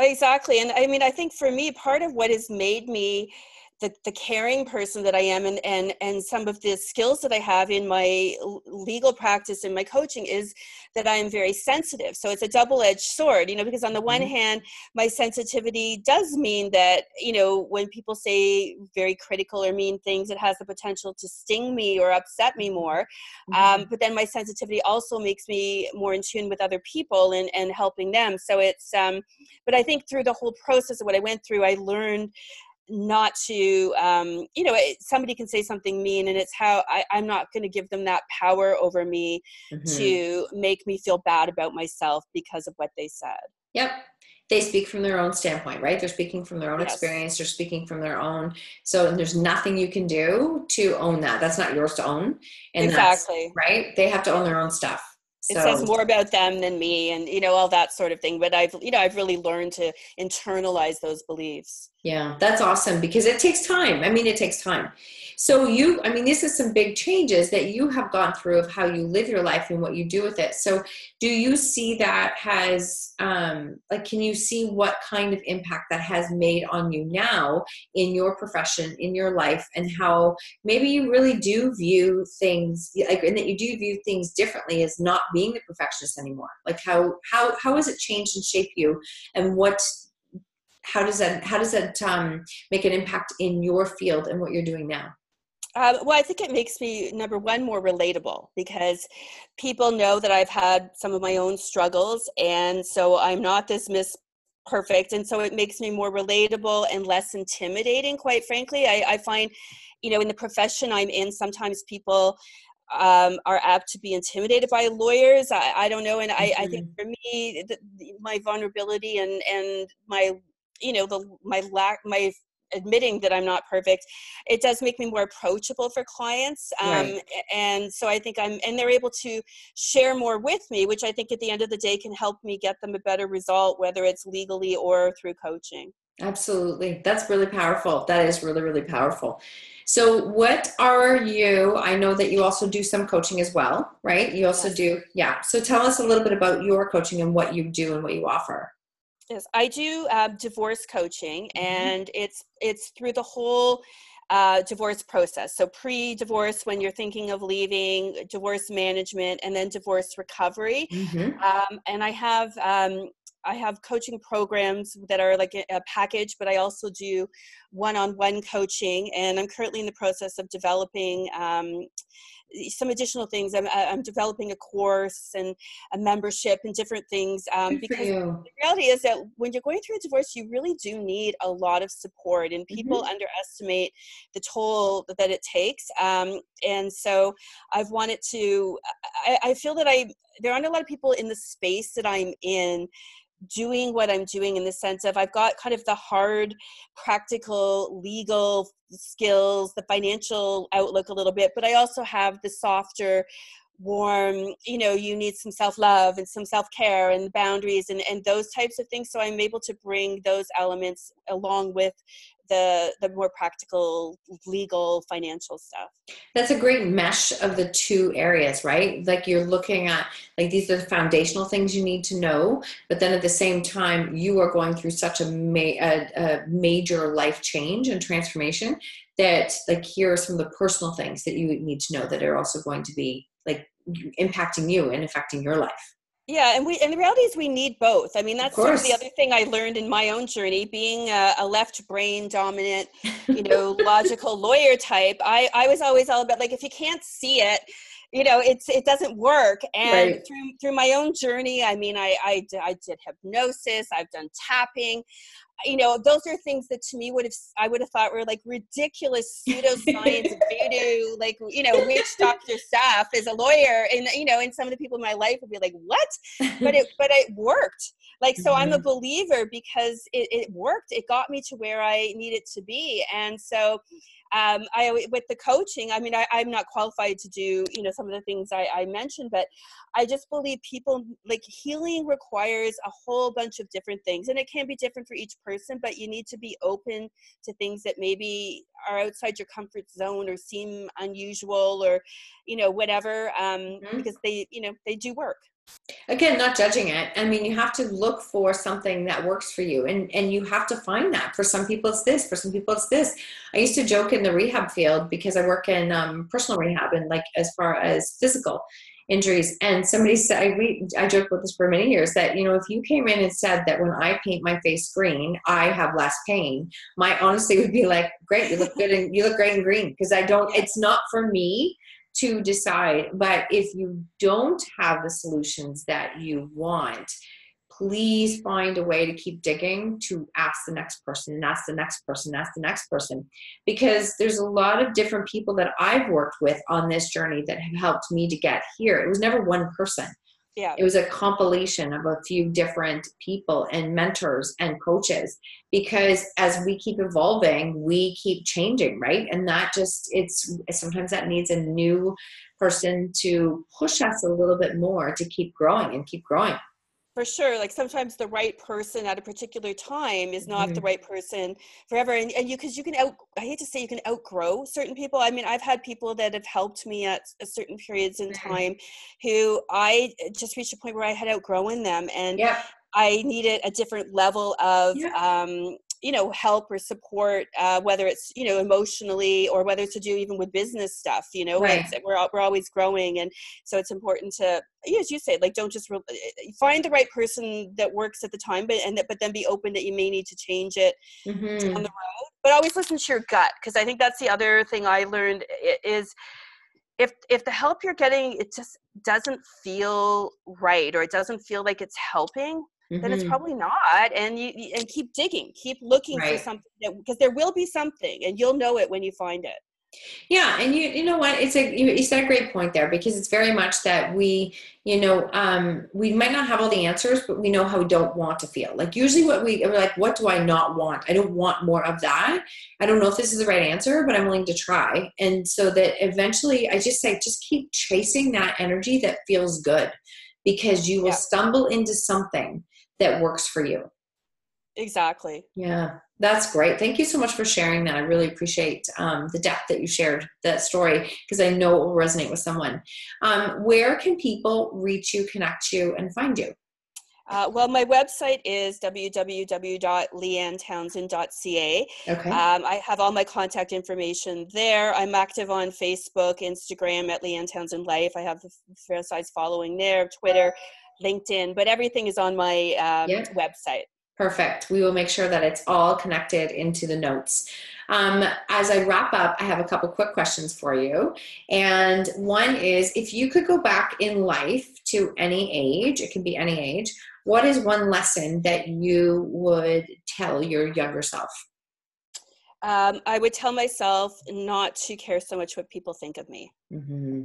Exactly. And I mean, I think for me, part of what has made me the, the caring person that I am and, and, and some of the skills that I have in my legal practice and my coaching is that I am very sensitive. So it's a double edged sword, you know, because on the one mm-hmm. hand, my sensitivity does mean that, you know, when people say very critical or mean things, it has the potential to sting me or upset me more. Mm-hmm. Um, but then my sensitivity also makes me more in tune with other people and, and helping them. So it's, um, but I think through the whole process of what I went through, I learned not to um, you know somebody can say something mean and it's how I, i'm not going to give them that power over me mm-hmm. to make me feel bad about myself because of what they said. Yep. They speak from their own standpoint right? They're speaking from their own yes. experience. They're speaking from their own so there's nothing you can do to own that. That's not yours to own and exactly. right? They have to own their own stuff it says more about them than me and you know all that sort of thing but i've you know i've really learned to internalize those beliefs yeah that's awesome because it takes time i mean it takes time. So you i mean this is some big changes that you have gone through of how you live your life and what you do with it. So do you see that has um like can you see what kind of impact that has made on you now in your profession in your life and how maybe you really do view things like and that you do view things differently as not being the perfectionist anymore? Like how how how has it changed and shaped you and what how does that how does that um, make an impact in your field and what you're doing now um, well, I think it makes me number one more relatable because people know that I've had some of my own struggles, and so I'm not this Miss Perfect, and so it makes me more relatable and less intimidating. Quite frankly, I, I find, you know, in the profession I'm in, sometimes people um, are apt to be intimidated by lawyers. I, I don't know, and I, mm-hmm. I think mm-hmm. for me, the, my vulnerability and and my you know the my lack my admitting that I'm not perfect, it does make me more approachable for clients. Um, right. And so I think I'm, and they're able to share more with me, which I think at the end of the day can help me get them a better result, whether it's legally or through coaching. Absolutely. That's really powerful. That is really, really powerful. So, what are you? I know that you also do some coaching as well, right? You also yes. do, yeah. So, tell us a little bit about your coaching and what you do and what you offer. Yes, I do uh, divorce coaching, mm-hmm. and it's it's through the whole uh, divorce process. So pre-divorce, when you're thinking of leaving, divorce management, and then divorce recovery. Mm-hmm. Um, and I have um, I have coaching programs that are like a, package, but I also do one-on-one coaching, and I'm currently in the process of developing um, some additional things. I'm, I'm developing a course and a membership and different things um, because the reality is that when you're going through a divorce, you really do need a lot of support, and people mm-hmm. underestimate the toll that it takes. Um, and so I've wanted to. I, I feel that I there aren't a lot of people in the space that I'm in doing what I'm doing in the sense of I've got kind of the hard, practical, legal skills, the financial outlook a little bit, but I also have the softer, warm, you know, you need some self love and some self care and boundaries and, and those types of things. So I'm able to bring those elements along with the the more practical legal financial stuff that's a great mesh of the two areas right like you're looking at like these are the foundational things you need to know but then at the same time you are going through such a, ma- a, a major life change and transformation that like here are some of the personal things that you need to know that are also going to be like impacting you and affecting your life yeah, and we and the reality is we need both. I mean, that's sort of the other thing I learned in my own journey, being a, a left brain dominant, you know, logical lawyer type. I I was always all about like if you can't see it, you know, it's it doesn't work. And right. through through my own journey, I mean, I I, I did hypnosis, I've done tapping, you know, those are things that to me would have I would have thought were like ridiculous pseudoscience voodoo, like you know, witch doctor stuff as a lawyer, and you know, and some of the people in my life would be like, "What?" But it but it worked. Like so, mm-hmm. I'm a believer because it, it worked. It got me to where I needed to be, and so um, I with the coaching, I mean, I, am not qualified to do you know some of the things I, I, mentioned, but I just believe people like healing requires a whole bunch of different things, and it can be different for each person. But you need to be open to things that maybe are outside your comfort zone or seem unusual or you know whatever, um, mm-hmm. because they you know they do work again not judging it. I mean you have to look for something that works for you and and you have to find that. For some people it's this for some people it's this. I used to joke in the rehab field because i work in um, personal rehab and like as far as physical injuries and somebody said I, we, I joked with this for many years that you know if you came in and said that when i paint my face green i have less pain my honesty would be like great you look good and you look great in green because i don't it's not for me to decide. But if you don't have the solutions that you want, please find a way to keep digging to ask the next person and ask the next person ask the next person because there's a lot of different people that i've worked with on this journey that have helped me to get here it was never one person yeah. It was a compilation of a few different people and mentors and coaches because as we keep evolving, we keep changing, right? And that just, it's sometimes that needs a new person to push us a little bit more to keep growing and keep growing for sure like sometimes the right person at a particular time is not mm-hmm. the right person forever and, and you because you can out i hate to say you can outgrow certain people i mean i've had people that have helped me at certain periods in mm-hmm. time who i just reached a point where i had outgrown them and yeah. I needed a different level of yeah. um, you know help or support uh, whether it's you know emotionally or whether it's to do even with business stuff you know right. we're, we're always growing and so it's important to as you say like don't just re- eh, eh, find the right person that works at the time but and that, but then be open that you may need to change it mm-hmm. on the road but always listen to your gut because i think that's the other thing i learned is if if the help you're getting it just doesn't feel right or it doesn't feel like it's helping mm-hmm. then it's mm-hmm. probably not. And you, and keep digging, keep looking right. for something because there will be something, and you'll know it when you find it. Yeah, and you you know what? It's a you, you said a great point there because it's very much that we you know um, we might not have all the answers, but we know how we don't want to feel. Like usually, what we are like, what do I not want? I don't want more of that. I don't know if this is the right answer, but I'm willing to try. And so that eventually, I just say, just keep chasing that energy that feels good, because you will yeah. stumble into something that works for you. Exactly. Yeah, that's great. Thank you so much for sharing that. I really appreciate um, the depth that you shared that story because I know it will resonate with someone. Um, where can people reach you, connect you, and find you? Uh, well, my website is www.leannetownsend.ca. Okay. Um, I have all my contact information there. I'm active on Facebook, Instagram at Leanne Townsend Life. I have the fair size following there, Twitter. LinkedIn, but everything is on my um, website. Perfect. We will make sure that it's all connected into the notes. Um, as I wrap up, I have a couple quick questions for you. And one is if you could go back in life to any age, it can be any age, what is one lesson that you would tell your younger self? Um, I would tell myself not to care so much what people think of me. Mm-hmm.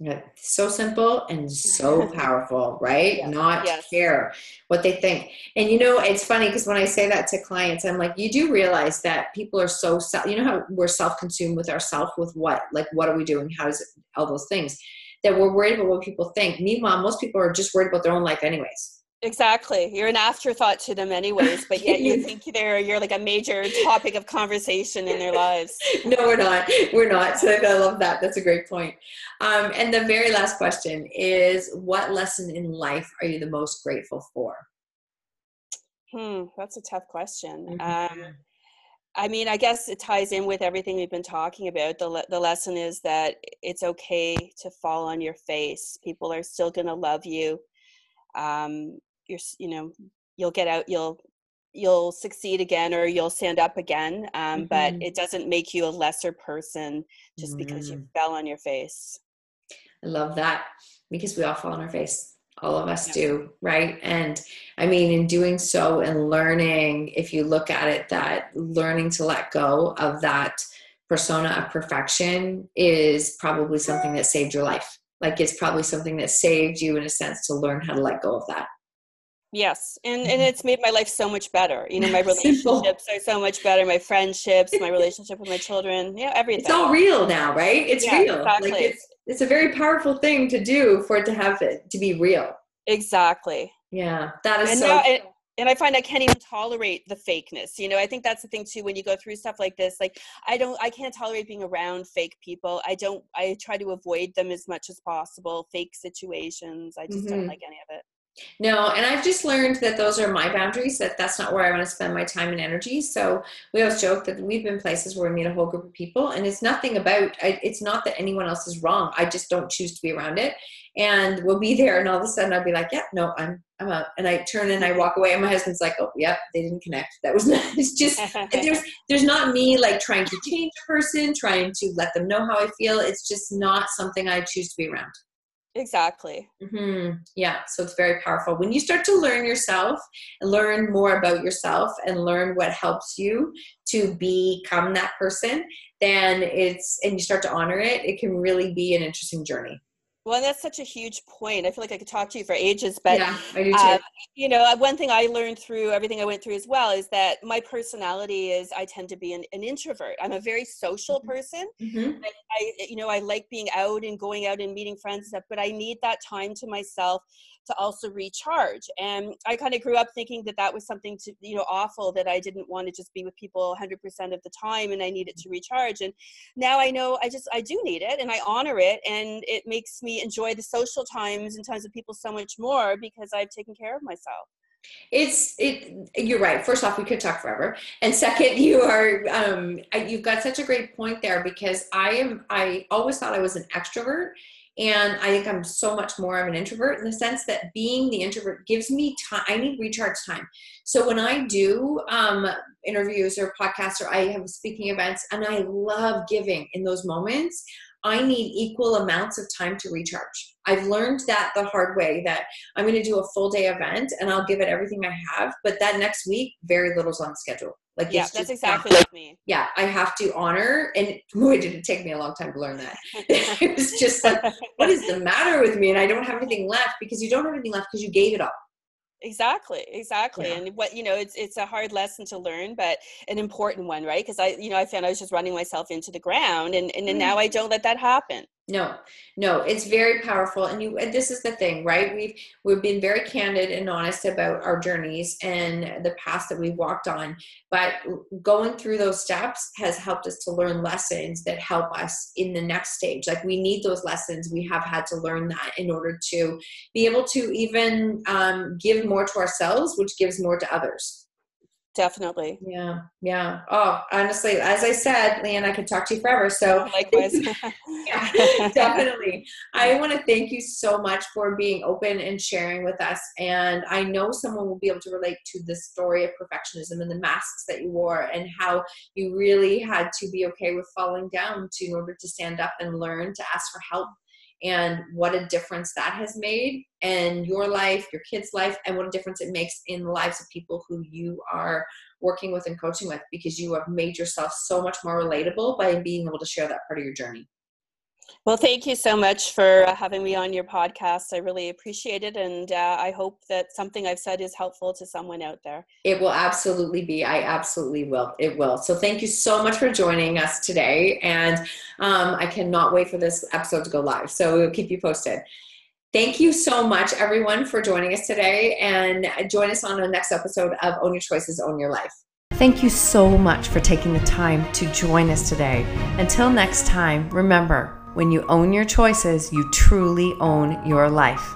Yeah, so simple and so powerful, right? Yes. Not yes. care what they think. And you know, it's funny because when I say that to clients, I'm like, you do realize that people are so, you know, how we're self consumed with ourselves, with what? Like, what are we doing? How does it, all those things that we're worried about what people think. Meanwhile, most people are just worried about their own life, anyways. Exactly. You're an afterthought to them anyways, but yet you think they're you're like a major topic of conversation in their lives. No, we're not. We're not. So I love that. That's a great point. Um, and the very last question is what lesson in life are you the most grateful for? Hmm, that's a tough question. Mm-hmm. Um, I mean, I guess it ties in with everything we've been talking about. The, le- the lesson is that it's okay to fall on your face. People are still going to love you. Um, you're you know you'll get out you'll you'll succeed again or you'll stand up again um, mm-hmm. but it doesn't make you a lesser person just mm-hmm. because you mm. fell on your face i love that because we all fall on our face all of us yeah. do right and i mean in doing so and learning if you look at it that learning to let go of that persona of perfection is probably something that saved your life like it's probably something that saved you in a sense to learn how to let go of that Yes, and and it's made my life so much better. You know, my relationships are so much better. My friendships, my relationship with my children, yeah, everything. It's all real now, right? It's yeah, real. Exactly. Like it's it's a very powerful thing to do for it to have it to be real. Exactly. Yeah, that is and so. Now, and, and I find I can't even tolerate the fakeness. You know, I think that's the thing too when you go through stuff like this. Like, I don't, I can't tolerate being around fake people. I don't, I try to avoid them as much as possible. Fake situations. I just mm-hmm. don't like any of it. No, and I've just learned that those are my boundaries, that that's not where I want to spend my time and energy. So we always joke that we've been places where we meet a whole group of people, and it's nothing about, it's not that anyone else is wrong. I just don't choose to be around it. And we'll be there, and all of a sudden I'll be like, yeah, no, I'm, I'm out. And I turn and I walk away, and my husband's like, oh, yeah, they didn't connect. That was not, it's just, there's, there's not me like trying to change a person, trying to let them know how I feel. It's just not something I choose to be around. Exactly. Mm-hmm. Yeah. So it's very powerful. When you start to learn yourself learn more about yourself and learn what helps you to become that person, then it's, and you start to honor it, it can really be an interesting journey. Well, that's such a huge point. I feel like I could talk to you for ages, but yeah, I do too. Um, you know, uh, one thing I learned through everything I went through as well is that my personality is I tend to be an, an introvert. I'm a very social mm-hmm. person. Mm-hmm. I, I, you know, I like being out and going out and meeting friends and stuff, but I need that time to myself to also recharge. And I kind of grew up thinking that that was something to, you know, awful that I didn't want to just be with people 100% of the time and I needed to recharge. And now I know I just, I do need it and I honor it. And it makes me enjoy the social times and times with people so much more because I've taken care of myself it's it you're right first off we could talk forever and second you are um you've got such a great point there because i am i always thought i was an extrovert and I think I'm so much more of an introvert in the sense that being the introvert gives me time. I need recharge time. So when I do um, interviews or podcasts or I have speaking events and I love giving in those moments, I need equal amounts of time to recharge. I've learned that the hard way that I'm going to do a full day event and I'll give it everything I have, but that next week, very little's on schedule. Like yeah, that's exactly like me. Yeah, I have to honor, and boy, did it take me a long time to learn that. it was just like, what is the matter with me? And I don't have anything left because you don't have anything left because you gave it all exactly exactly yeah. and what you know it's it's a hard lesson to learn but an important one right? Because i you know i found i was just running myself into the ground and and, and mm. now i don't let that happen no no it's very powerful and you and this is the thing right? We've we've been very candid and honest about our journeys and the paths that we've walked on but going through those steps has helped us to learn lessons that help us in the next stage like we need those lessons we have had to learn that in order to be able to even um, give more to ourselves which gives more to others definitely. Yeah, yeah. Oh, honestly, as I said, Leanne, I could talk to you forever. So likewise. yeah, definitely. I want to thank you so much for being open and sharing with us. And I know someone will be able to relate to the story of perfectionism and the masks that you wore and how you really had to be okay with falling down to in order to stand up and learn to ask for help and what a difference that has made in your life, your kids' life, and what a difference it makes in the lives of people who you are working with and coaching with because you have made yourself so much more relatable by being able to share that part of your journey. Well, thank you so much for uh, having me on your podcast. I really appreciate it. And uh, I hope that something I've said is helpful to someone out there. It will absolutely be. I absolutely will. It will. So thank you so much for joining us today. And um, I cannot wait for this episode to go live. So we'll keep you posted. Thank you so much, everyone, for joining us today. And join us on the next episode of Own Your Choices, Own Your Life. Thank you so much for taking the time to join us today. Until next time, remember, when you own your choices, you truly own your life.